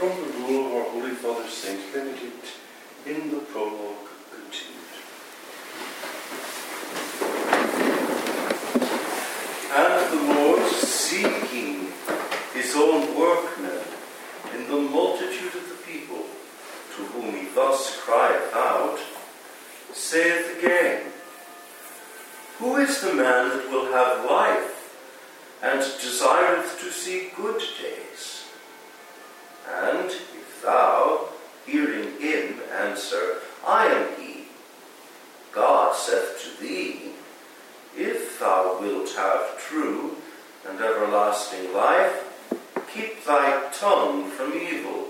From the rule of our Holy Father Saint Benedict in the prologue continued. And the Lord, seeking his own workmen in the multitude of the people, to whom he thus crieth out, saith again, Who is the man that will have life, and desireth to see good days? And if thou, hearing him, answer, I am he, God saith to thee, If thou wilt have true and everlasting life, keep thy tongue from evil,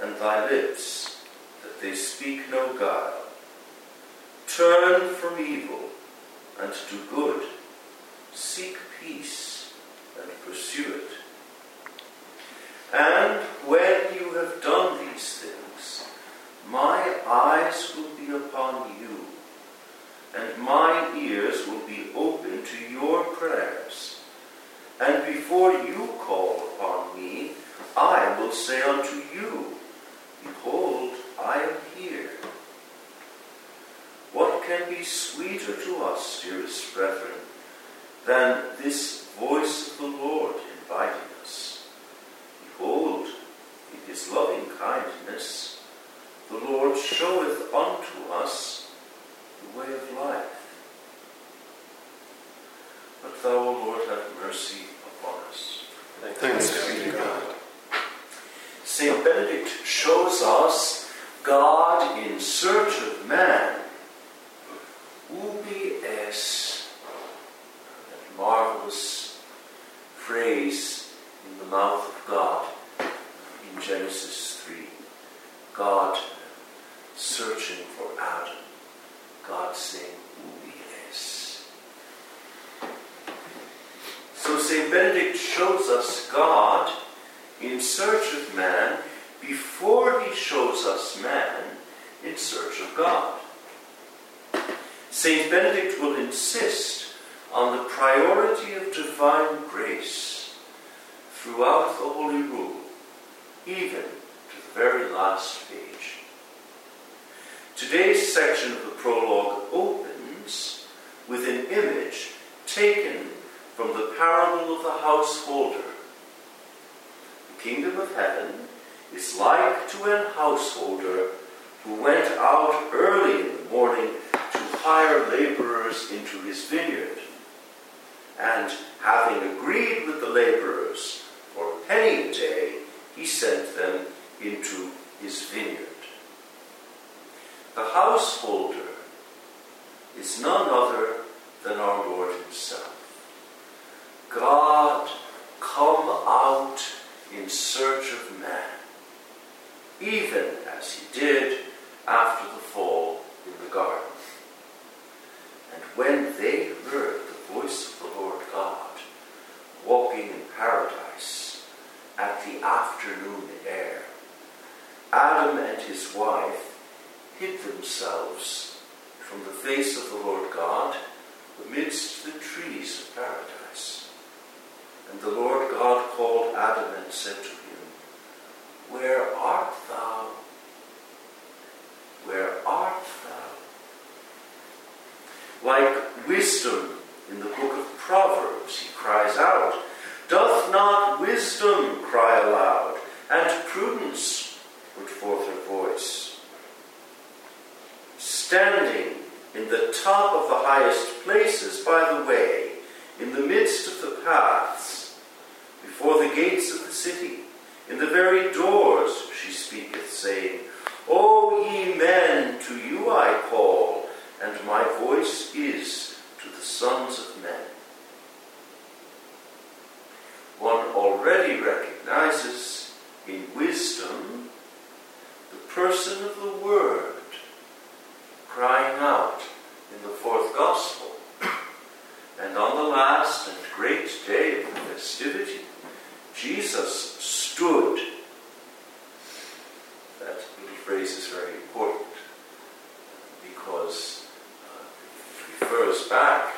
and thy lips, that they speak no guile. Turn from evil and do good. Seek peace and pursue it. And when you have done these things, my eyes will be upon you, and my ears will be open to your prayers. And before you call upon me, I will say unto you, Behold, I am here. What can be sweeter to us, dearest brethren, than this voice of the Lord inviting us? Behold, in his loving kindness, the Lord showeth unto us the way of life. But thou, O Lord, have mercy upon us. Thanks be to God. St. Benedict shows us God in search of man. Ubi es, that marvelous phrase in the mouth of God in Genesis 3. God searching for Adam. God saying, Ubi es. So St. Benedict shows us God in search of man before he shows us man in search of God. St. Benedict will insist on the priority of divine grace throughout the Holy Rule, even to the very last page. Today's section of the prologue opens with an image taken from the parable of the householder. The kingdom of heaven is like to an householder who went out early in the morning to hire laborers into his vineyard. And having agreed with the laborers for a penny a day, he sent them into his vineyard. The householder is none other than our Lord Himself. God come out in search of man, even as He did after the fall in the garden. And when they heard the voice of the Lord God walking in paradise at the afternoon air, Adam and his wife hid themselves from the face of the Lord God amidst the trees of paradise. And the Lord God called Adam and said to him, Where art thou? Where art thou? Like wisdom in the book of Proverbs, he cries out, Doth not wisdom cry aloud, and prudence put forth her voice? Standing in the top of the highest places by the way, in the midst of the paths, before the gates of the city, in the very doors she speaketh, saying, O ye men, to you I call, and my voice is to the sons of men. One already recognizes in wisdom the person of the Word crying out in the fourth Gospel. And on the last and great day of the festivity, Jesus stood. That little phrase is very important because uh, it refers back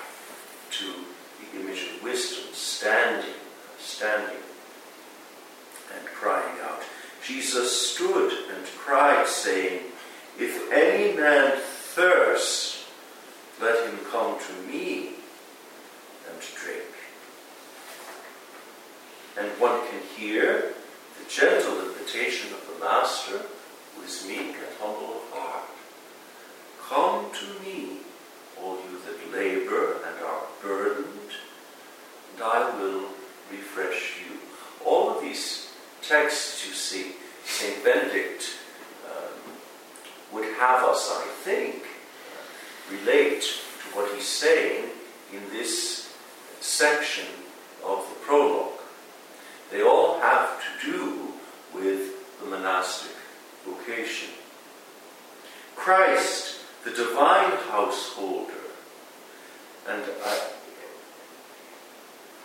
Jesus stood and cried, saying, If any man thirst, let him come to me and drink. And one can hear the gentle invitation of the Master, who is meek and humble of heart. Come to me, all you that labor and are burdened, and I will refresh you. All of these texts you see, St. Benedict um, would have us, I think, relate to what he's saying in this section of the prologue. They all to do with the monastic vocation. Christ, the divine householder, and uh,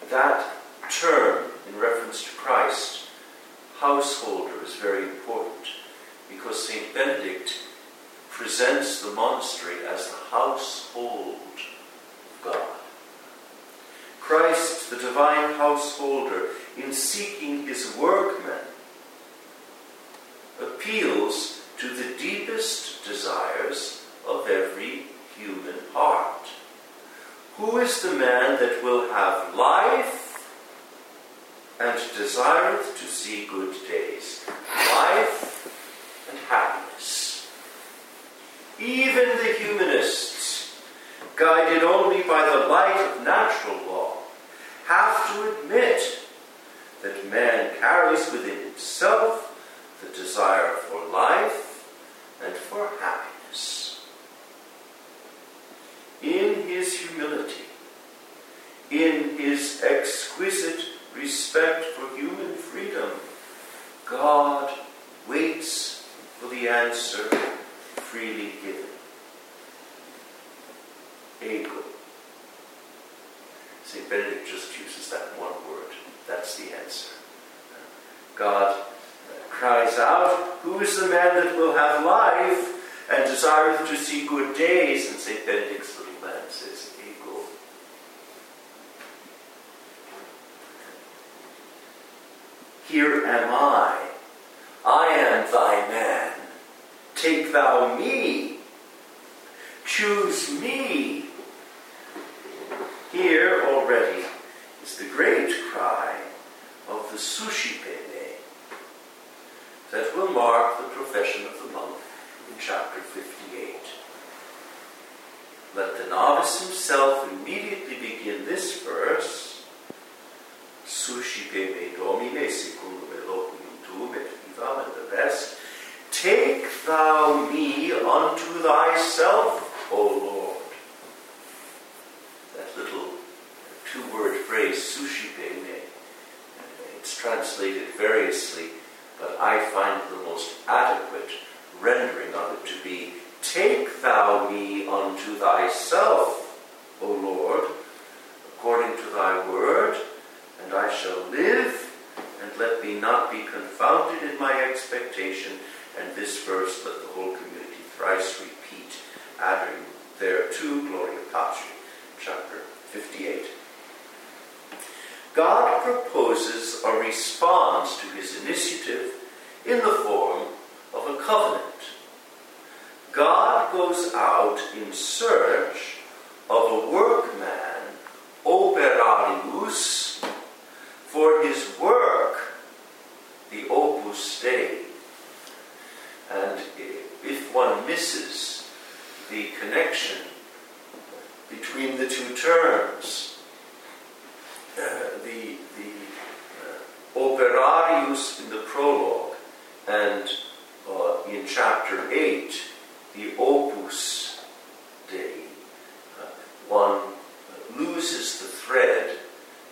that term in reference to Christ, householder, is very important because St. Benedict presents the monastery as the household of God. Christ, the divine householder, in seeking his workmen, appeals to the deepest desires of every human heart. Who is the man that will have life and desireth to see good days? Life and happiness. Even the humanists, guided only by the light of natural law, have to admit that man carries within himself the desire for life and for happiness. In his humility, in his exquisite respect for human freedom, God waits for the answer freely given. Ego. St. Benedict just uses that one word. That's the answer. God uh, cries out, Who is the man that will have life and desireth to see good days? And St. Benedict's little man says, Ego. Here am I. I am thy man. Take thou me. Choose me. Here already is the great cry of the Suscipe me that will mark the profession of the monk in chapter 58. Let the novice himself immediately begin this verse Suscipe me Domine secundum eloquium tuum et vivam and the rest. Take thou me unto thyself, O Lord. That little two word phrase, suscipe me, it's translated variously, but I find the most adequate rendering of it to be Take thou me unto thyself, O Lord, according to thy word, and I shall live, and let me not be confounded in my expectation. And this verse let the whole community thrice repeat, adding thereto Gloria Patri, chapter 58. God proposes a response to his initiative in the form of a covenant. God goes out in search of a workman, operarius, for his work, the opus Dei. And if one misses the connection between the two terms, uh, the, the uh, operarius in the prologue and uh, in chapter 8, the opus Dei, uh, one loses the thread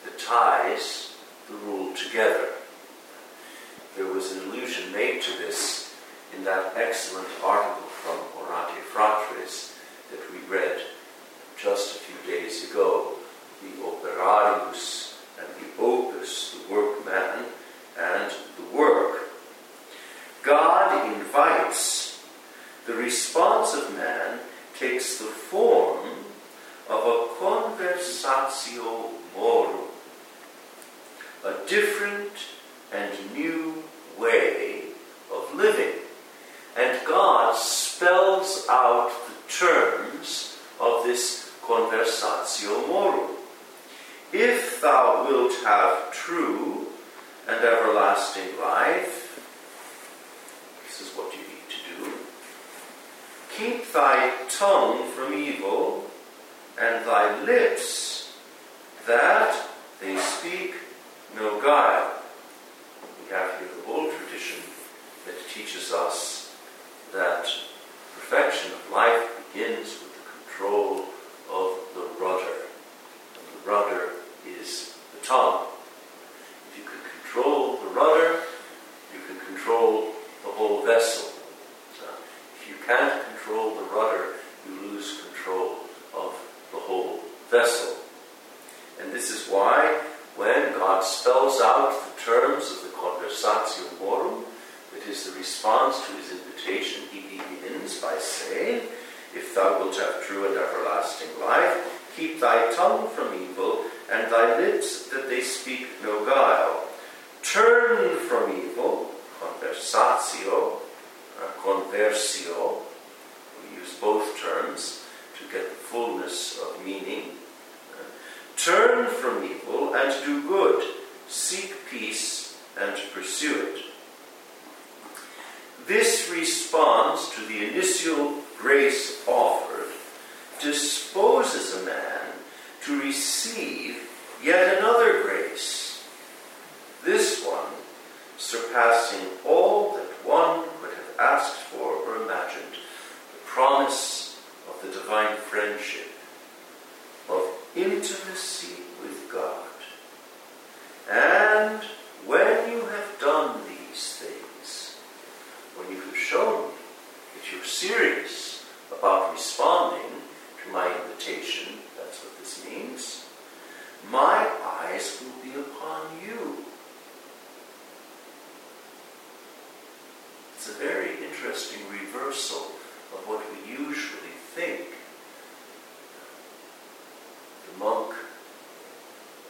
that ties the rule together. There was an allusion made to this in that excellent article from Orate Fratres that we read just a few days ago, the operarius and the opus, the workman and the work. God invites, the response of man takes the form of a conversatio morum, a different and new way everlasting life, this is what you need to do. Keep thy tongue from evil and thy lips that they speak no guile. We have here the old tradition that teaches us that perfection of life begins with the control of the rudder. And the rudder is the tongue. Control the rudder, you can control the whole vessel. Uh, if you can't control the rudder, you lose control of the whole vessel. And this is why, when God spells out the terms of the conversatio morum, it is the response to his invitation, he begins by saying, If thou wilt have true and everlasting life, keep thy tongue from evil, and thy lips that they speak no guile. Turn from evil, conversatio, uh, conversio, we use both terms to get the fullness of meaning. Uh, turn from evil and do good, seek and pursue it. This response to the initial grace offered disposes a man to receive yet another grace. This one surpassing all that one could have asked for or imagined, the promise of the divine friendship, of intimacy with God. And when these things, when you have shown me that you're serious about responding to my invitation, that's what this means, my eyes will be upon you. It's a very interesting reversal of what we usually think. The monk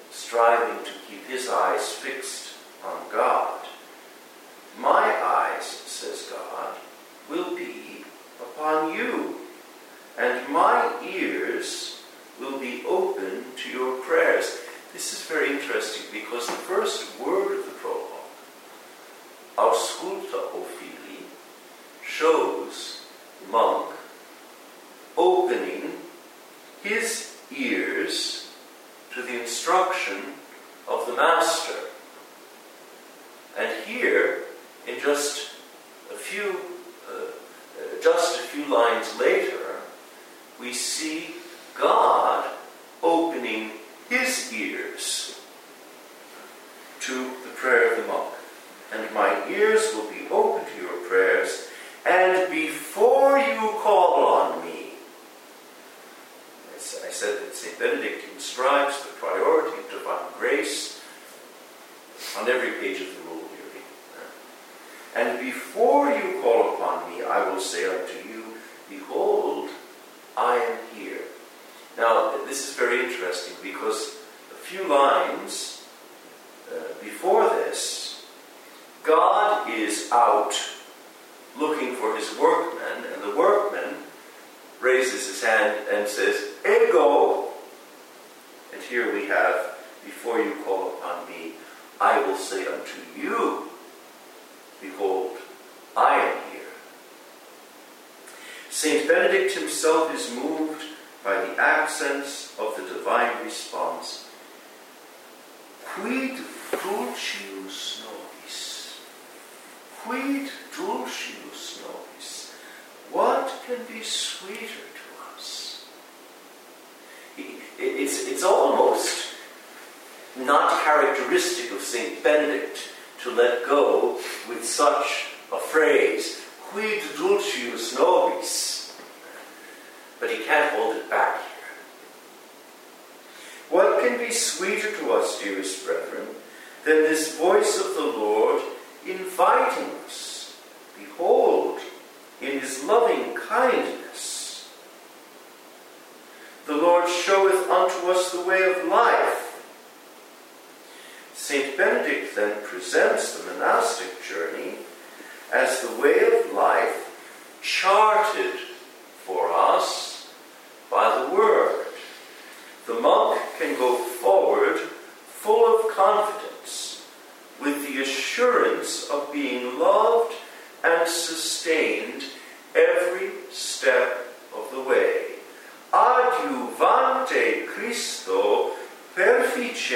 striving to keep his eyes fixed on God. Says God, will be upon you, and my ears will be open to your prayers. This is very interesting because the first word of the prologue, ausculta, o fili, shows monk opening his ears to the instruction of the master. And here, in just few, uh, uh, just a few lines later, we see God opening his ears to the prayer of the monk. And my ears will be open to your prayers, and before you call on me, I said that St. Benedict inscribes the priority of divine grace on every page of the rule nearly. And before you call upon me, I will say unto you, Behold, I am here. Now, this is very interesting because a few lines uh, before this, God is out looking for his workmen, and the workman raises his hand and says, Ego. And here we have, before you call upon me, I will say unto you, Behold, I am here. Saint Benedict himself is moved by the accents of the divine response. Quid dulcius nobis? Quid dulcius nobis? What can be sweeter to us? It's, it's almost not characteristic of St. Benedict to let go with such a phrase, quid dulcius nobis. But he can't hold it back here. What can be sweeter to us, dearest brethren, than this voice of the Lord inviting us? Behold, in his loving kindness, the Lord showeth unto us the way of life. St. Benedict then presents the monastic journey as the way of life charted for us by the Word. The monk can go forward full of confidence with the assurance assurance of being loved and sustained every step of the way. Adjuvante Christo perfice,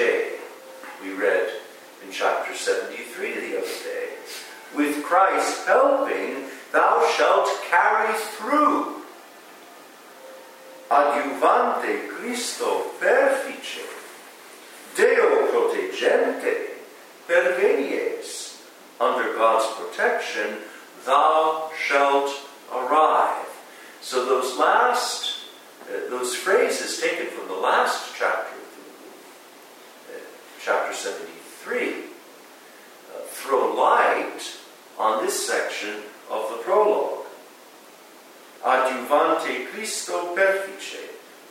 we read in chapter 73 the other day. With Christ helping, thou shalt carry through. Adjuvante Christo perfice, Deo protegente pervenies. Under God's protection, thou shalt arrive. So those last, uh, those phrases taken from the last chapter, uh, chapter 73, uh, throw light on this section of the prologue. Adjuvante Christo perfice.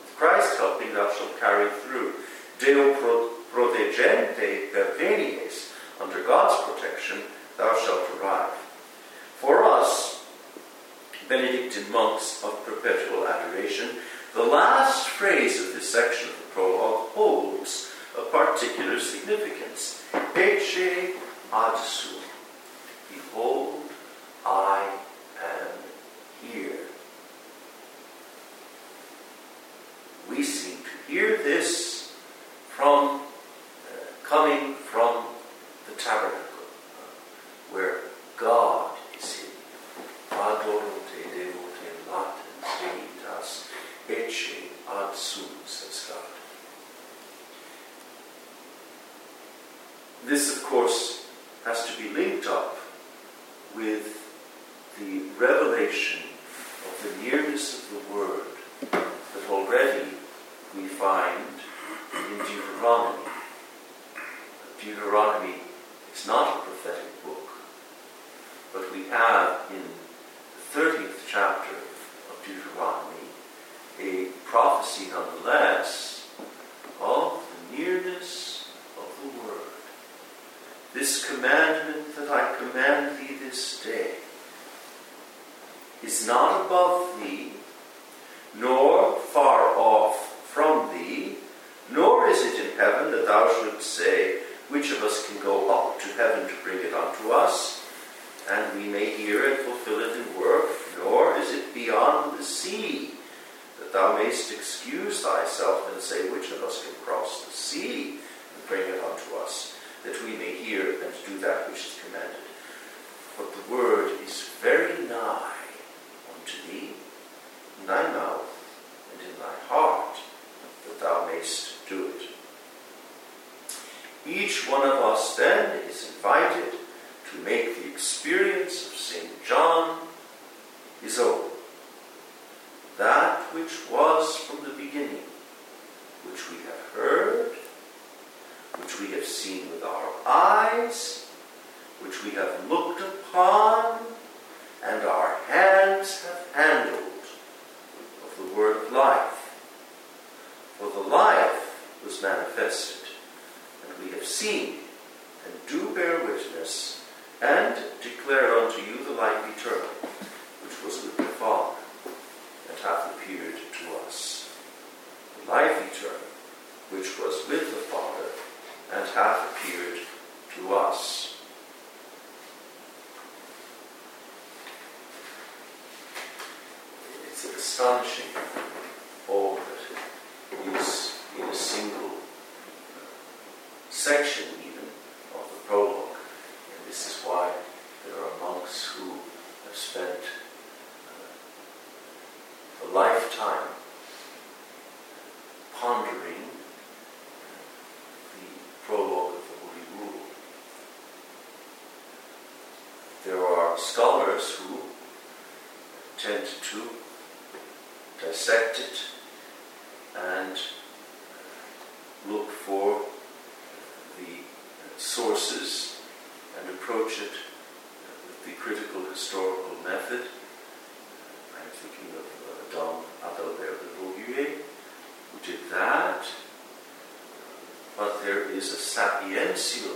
With Christ helping, thou shalt carry through. Deo pro- protegente pervenies. Under God's protection, thou shalt arrive. For us, Benedictine monks of perpetual adoration, the last phrase of this section of the prologue holds a particular significance. Ecce ad. Behold, I am here. We seem to hear this from uh, coming from the tabernacle, uh, where God is hidden. Adoro te devote latens deitas, ecce ad sum, says God. This, of course, has to be linked up with the revelation of the nearness of the Word that already we find in Deuteronomy. Deuteronomy is not a prophetic book, but have in the 30th chapter of Deuteronomy a prophecy nonetheless of the nearness of the Word. This commandment that I command thee this day is not above thee, nor far off from thee, nor is it in heaven that thou shouldst say, Which of us can go up to heaven to bring it unto us? And we may hear and fulfill it in work, nor is it beyond the sea that thou mayst excuse thyself and say, Which of us can cross the sea and bring it unto us, that we may hear and do that which is commanded? But the word is very nigh unto thee, in thy mouth and in thy heart, that thou mayst do it. Each one of us then is invited to make the experience of St. John is own. That which was from the beginning, which we have heard, which we have seen with our eyes, which we have looked upon, and our hands have handled of the word of life. For the life was manifested, and we have seen and do bear witness, and declare unto you the life eternal, which was with the Father, and hath appeared to us. The life eternal, which was with the Father, and hath appeared to us. It's astonishing all that is in a single section, even of the prologue. And this is why there are monks who have spent uh, a lifetime pondering the prologue of the Holy Rule. There are scholars who tend to dissect it and look for the sources and approach it with the critical historical method. I'm thinking of uh, Dom Adalbert de Vogüé, who did that. But there is a sapiential